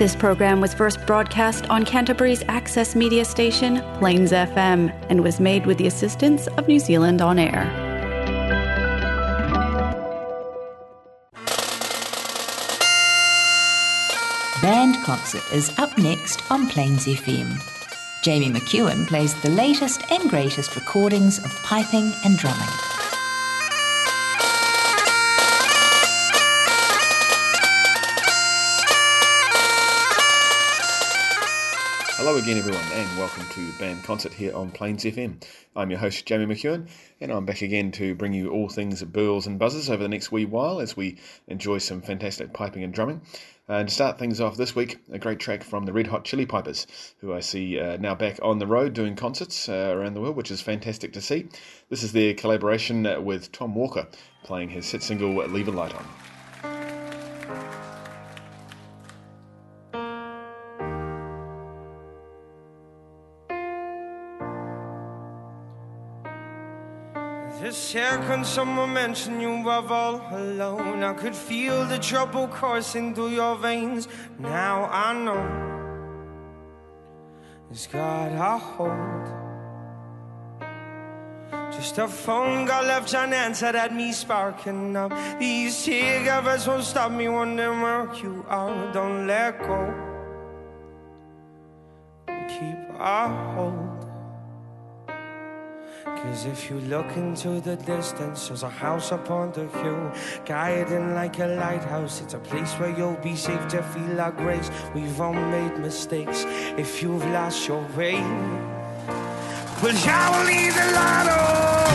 This program was first broadcast on Canterbury's access media station, Plains FM, and was made with the assistance of New Zealand On Air. Band Concert is up next on Plains FM. Jamie McEwen plays the latest and greatest recordings of piping and drumming. Again, everyone, and welcome to Band Concert here on Plains FM. I'm your host, Jamie McEwen, and I'm back again to bring you all things burls and buzzers over the next wee while as we enjoy some fantastic piping and drumming. And to start things off this week, a great track from the Red Hot Chili Pipers, who I see uh, now back on the road doing concerts uh, around the world, which is fantastic to see. This is their collaboration with Tom Walker, playing his hit single Leave a Light On. The second someone mentioned you were all alone, I could feel the trouble coursing through your veins. Now I know it's got a hold. Just a phone call left unanswered at me sparking up. These cigarettes won't stop me wondering where you are. Don't let go. Keep a hold. Cause if you look into the distance, there's a house upon the hill, guiding like a lighthouse. It's a place where you'll be safe to feel our grace. We've all made mistakes if you've lost your way. Well, I will leave the light on.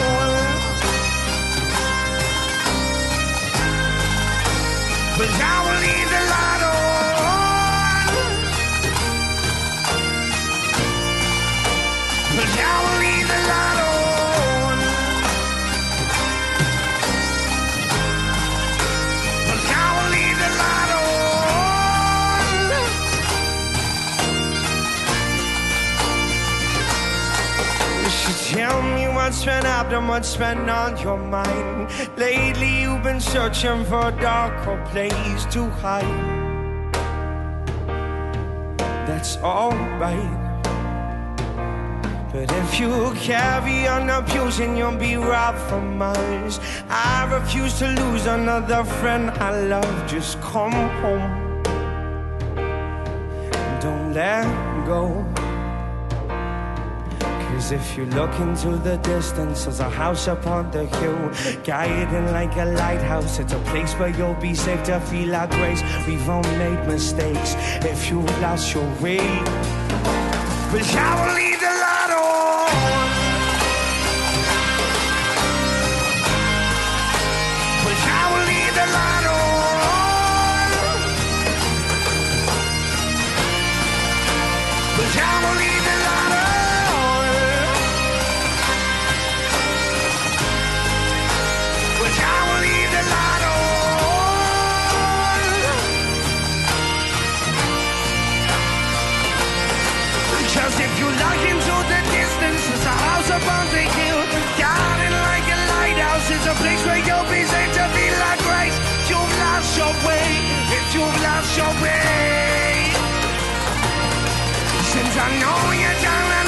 Well, I will leave what's been happening, what's been on your mind. Lately, you've been searching for a darker place to hide. That's alright. But if you carry on abusing, you'll be robbed from us. I refuse to lose another friend I love. Just come home. Don't let go. Cause if you look into the distance, there's a house upon the hill, guiding like a lighthouse. It's a place where you'll be safe to feel our grace. We've all made mistakes if you've lost your way. But I will leave way, if you've lost your way. Since I know you're down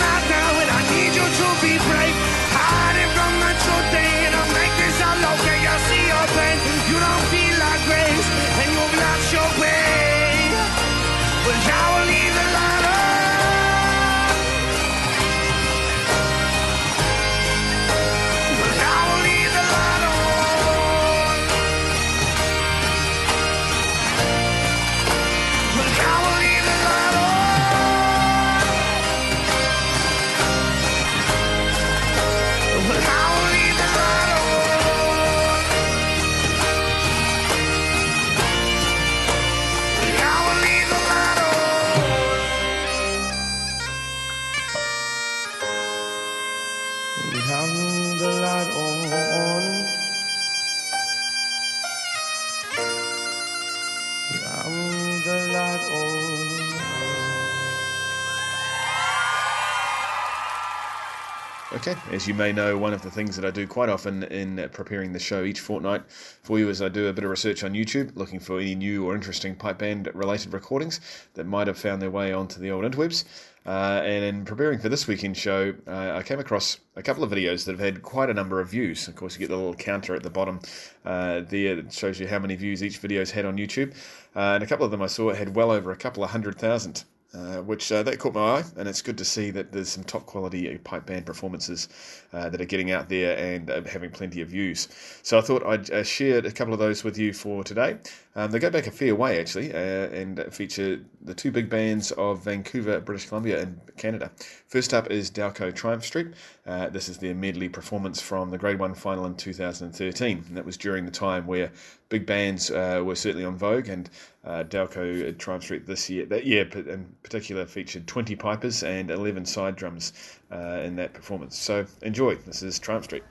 Okay, as you may know, one of the things that I do quite often in preparing the show each fortnight for you is I do a bit of research on YouTube, looking for any new or interesting pipe band related recordings that might have found their way onto the old interwebs. Uh, and in preparing for this weekend show, uh, I came across a couple of videos that have had quite a number of views. Of course, you get the little counter at the bottom uh, there that shows you how many views each video's had on YouTube. Uh, and a couple of them I saw had well over a couple of hundred thousand. Uh, which uh, that caught my eye, and it's good to see that there's some top quality pipe band performances uh, that are getting out there and uh, having plenty of views. So I thought I'd uh, share a couple of those with you for today. Um, they go back a fair way actually, and feature the two big bands of Vancouver, British Columbia, and Canada. First up is Dalco Triumph Street. this is their medley performance from the Grade One final in 2013, and that was during the time where big bands were certainly on vogue and uh, Dalco Triumph Street this year. That year in particular featured 20 pipers and 11 side drums uh, in that performance. So enjoy. This is Triumph Street.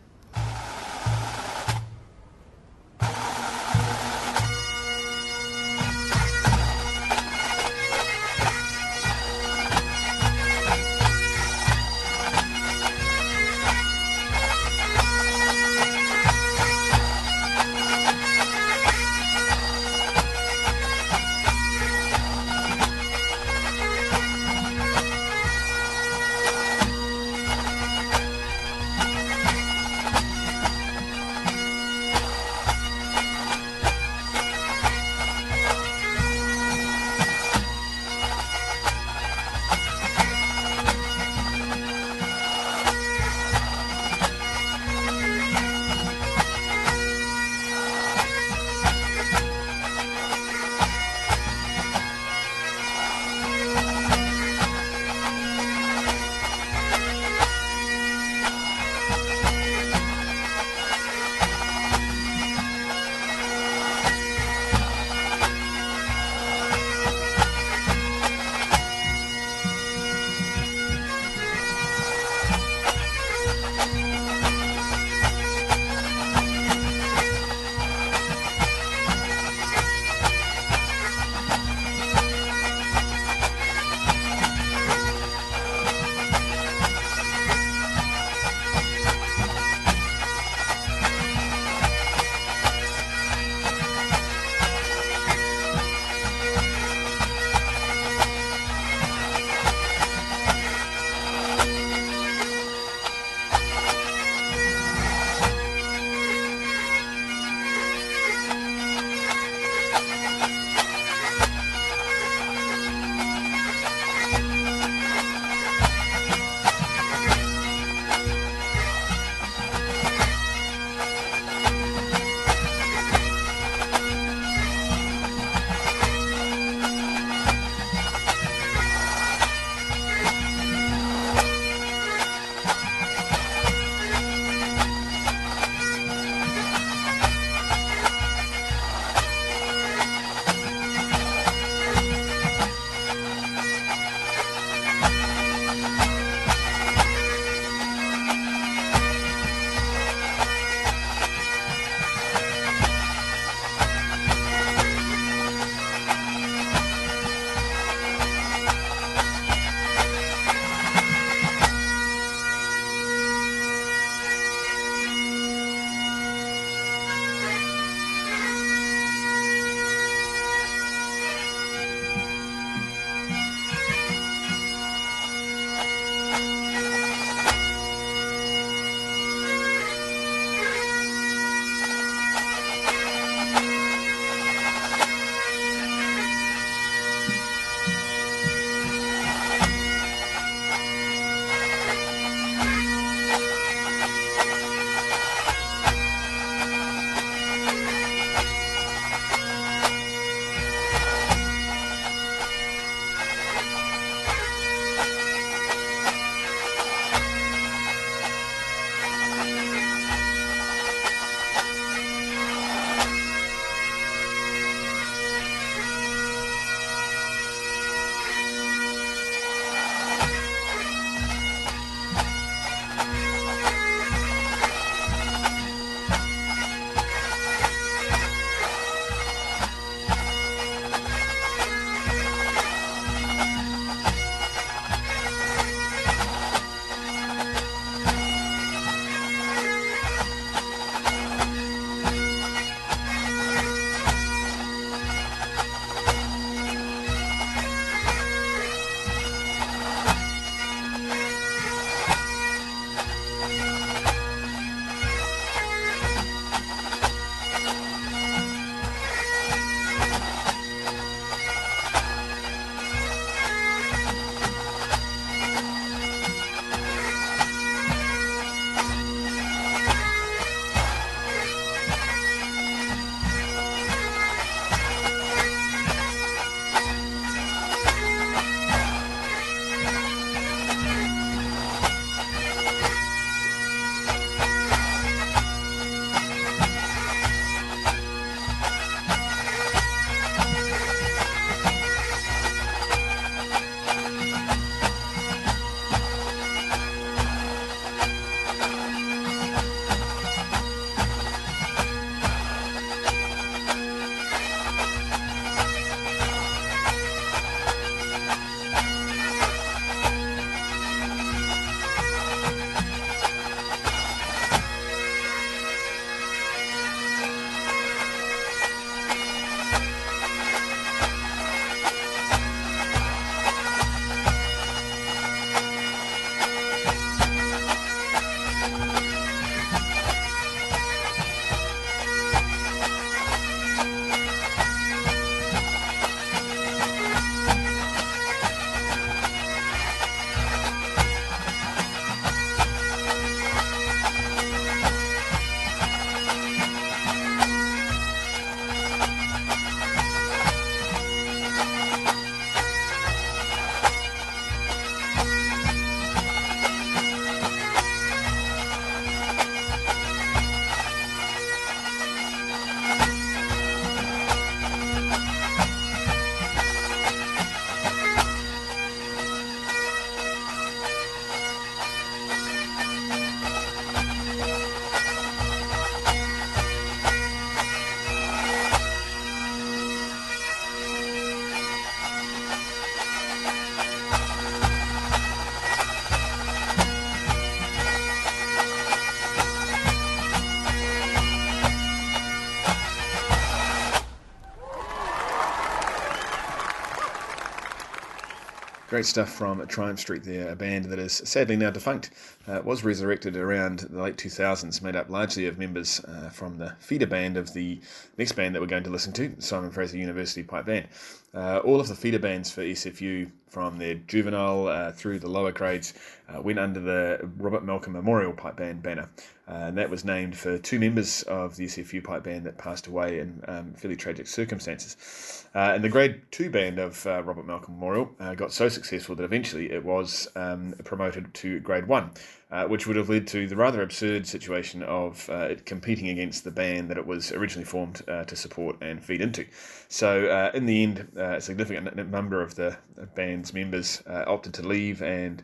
Great stuff from Triumph Street there, a band that is sadly now defunct. Uh, was resurrected around the late 2000s, made up largely of members uh, from the feeder band of the next band that we're going to listen to, Simon Fraser University Pipe Band. Uh, all of the feeder bands for SFU, from their juvenile uh, through the lower grades, uh, went under the Robert Malcolm Memorial Pipe Band banner. Uh, and that was named for two members of the SFU pipe band that passed away in um, fairly tragic circumstances. Uh, and the grade two band of uh, Robert Malcolm Memorial uh, got so successful that eventually it was um, promoted to grade one uh, which would have led to the rather absurd situation of uh, it competing against the band that it was originally formed uh, to support and feed into. So, uh, in the end, uh, a significant number of the band's members uh, opted to leave and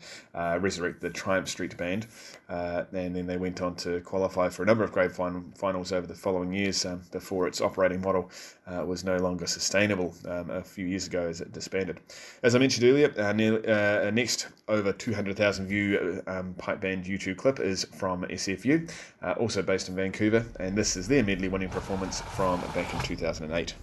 resurrect the Triumph Street Band, and then they went on to qualify for a number of grade fin- finals over the following years um, before its operating model was no longer sustainable um, a few years ago as it disbanded. As I mentioned earlier, near, next over 200,000 view um, pipe band and YouTube clip is from SFU, uh, also based in Vancouver, and this is their medley winning performance from back in 2008.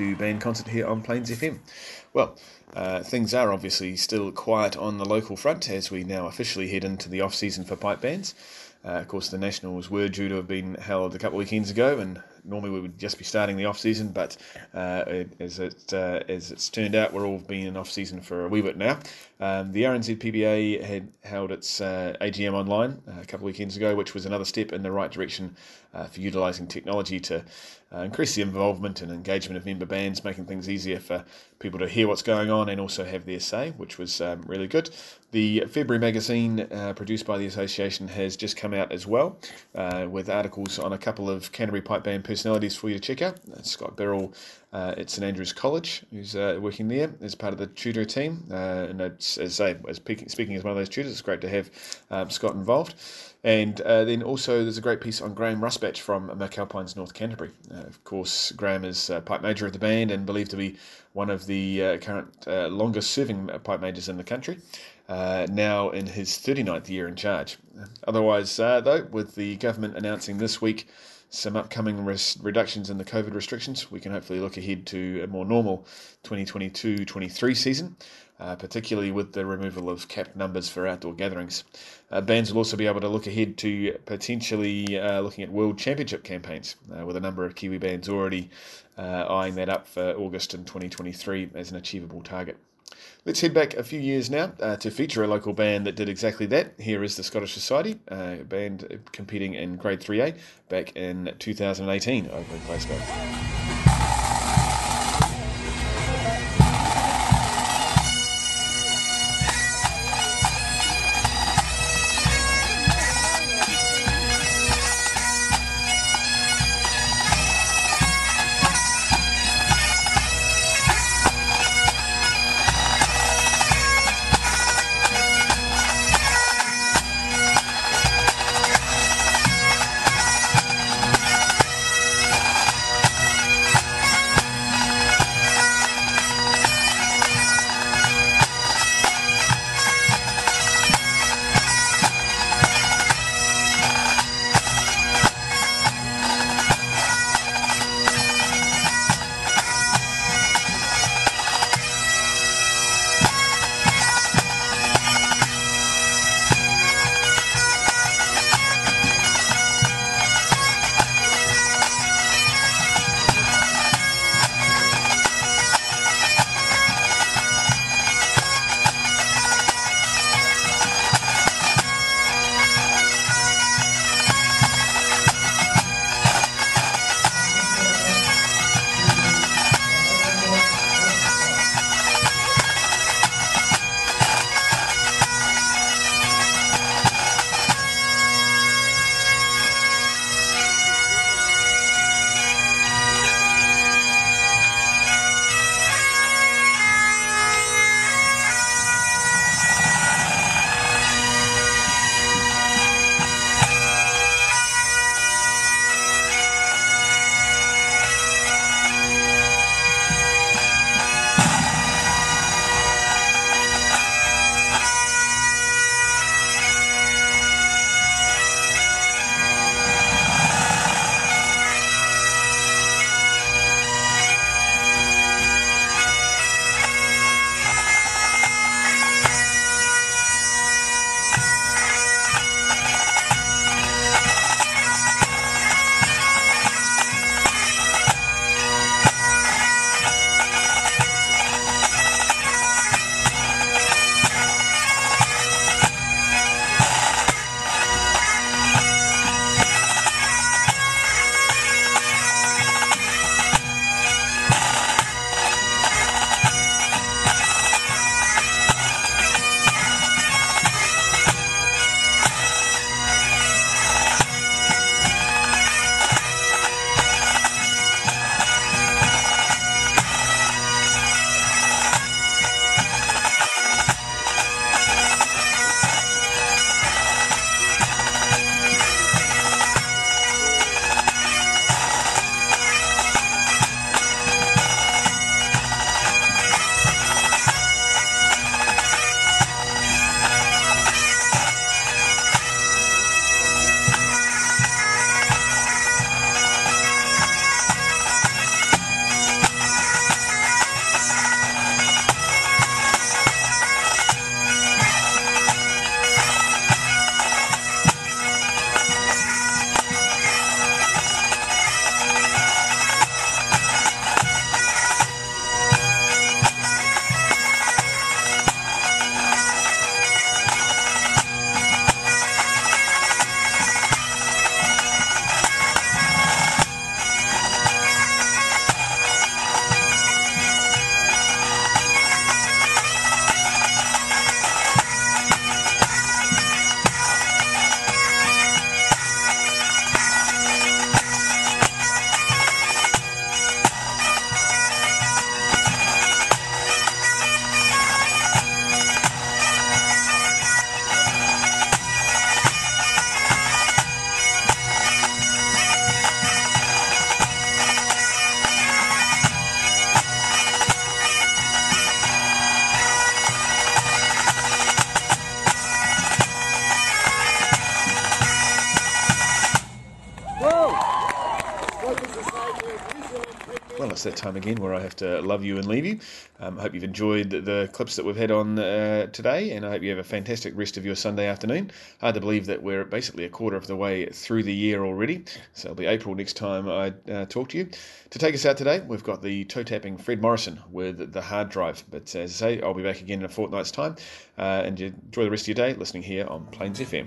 To Band Concert here on Plains FM. Well, uh, things are obviously still quiet on the local front as we now officially head into the off season for pipe bands. Uh, of course, the Nationals were due to have been held a couple of weekends ago, and normally we would just be starting the off season, but uh, as it uh, as it's turned out, we're all been in off season for a wee bit now. Um, the RNZ PBA had held its uh, AGM online uh, a couple of weekends ago, which was another step in the right direction uh, for utilising technology to uh, increase the involvement and engagement of member bands, making things easier for people to hear what's going on and also have their say, which was um, really good. The February magazine produced by the association has just come out as well, with articles on a couple of Canterbury pipe band personalities for you to check out. Scott Birrell uh, at St Andrews College, who's uh, working there as part of the tutor team. Uh, and as I say, as speaking, as one of those tutors, it's great to have um, Scott involved. And uh, then also, there's a great piece on Graham Rusbatch from McAlpines, North Canterbury. Uh, of course, Graham is pipe major of the band and believed to be one of the uh, current longest serving pipe majors in the country. Now in his 39th year in charge. Otherwise, though, with the government announcing this week some upcoming res- reductions in the COVID restrictions, we can hopefully look ahead to a more normal 2022 23 season, uh, particularly with the removal of capped numbers for outdoor gatherings. Uh, bands will also be able to look ahead to potentially uh, looking at World Championship campaigns, uh, with a number of Kiwi bands already uh, eyeing that up for August in 2023 as an achievable target. Let's head back a few years now uh, to feature a local band that did exactly that. Here is the Scottish Society, uh, a band competing in Grade 3A back in 2018 over in Glasgow. It's that time again where I have to love you and leave you. Um, I hope you've enjoyed the, the clips that we've had on uh, today, and I hope you have a fantastic rest of your Sunday afternoon. Hard to believe that we're basically a quarter of the way through the year already, so it'll be April next time I uh, talk to you. To take us out today, we've got the toe tapping Fred Morrison with the hard drive. But as I say, I'll be back again in a fortnight's time, uh, and enjoy the rest of your day listening here on Plains FM.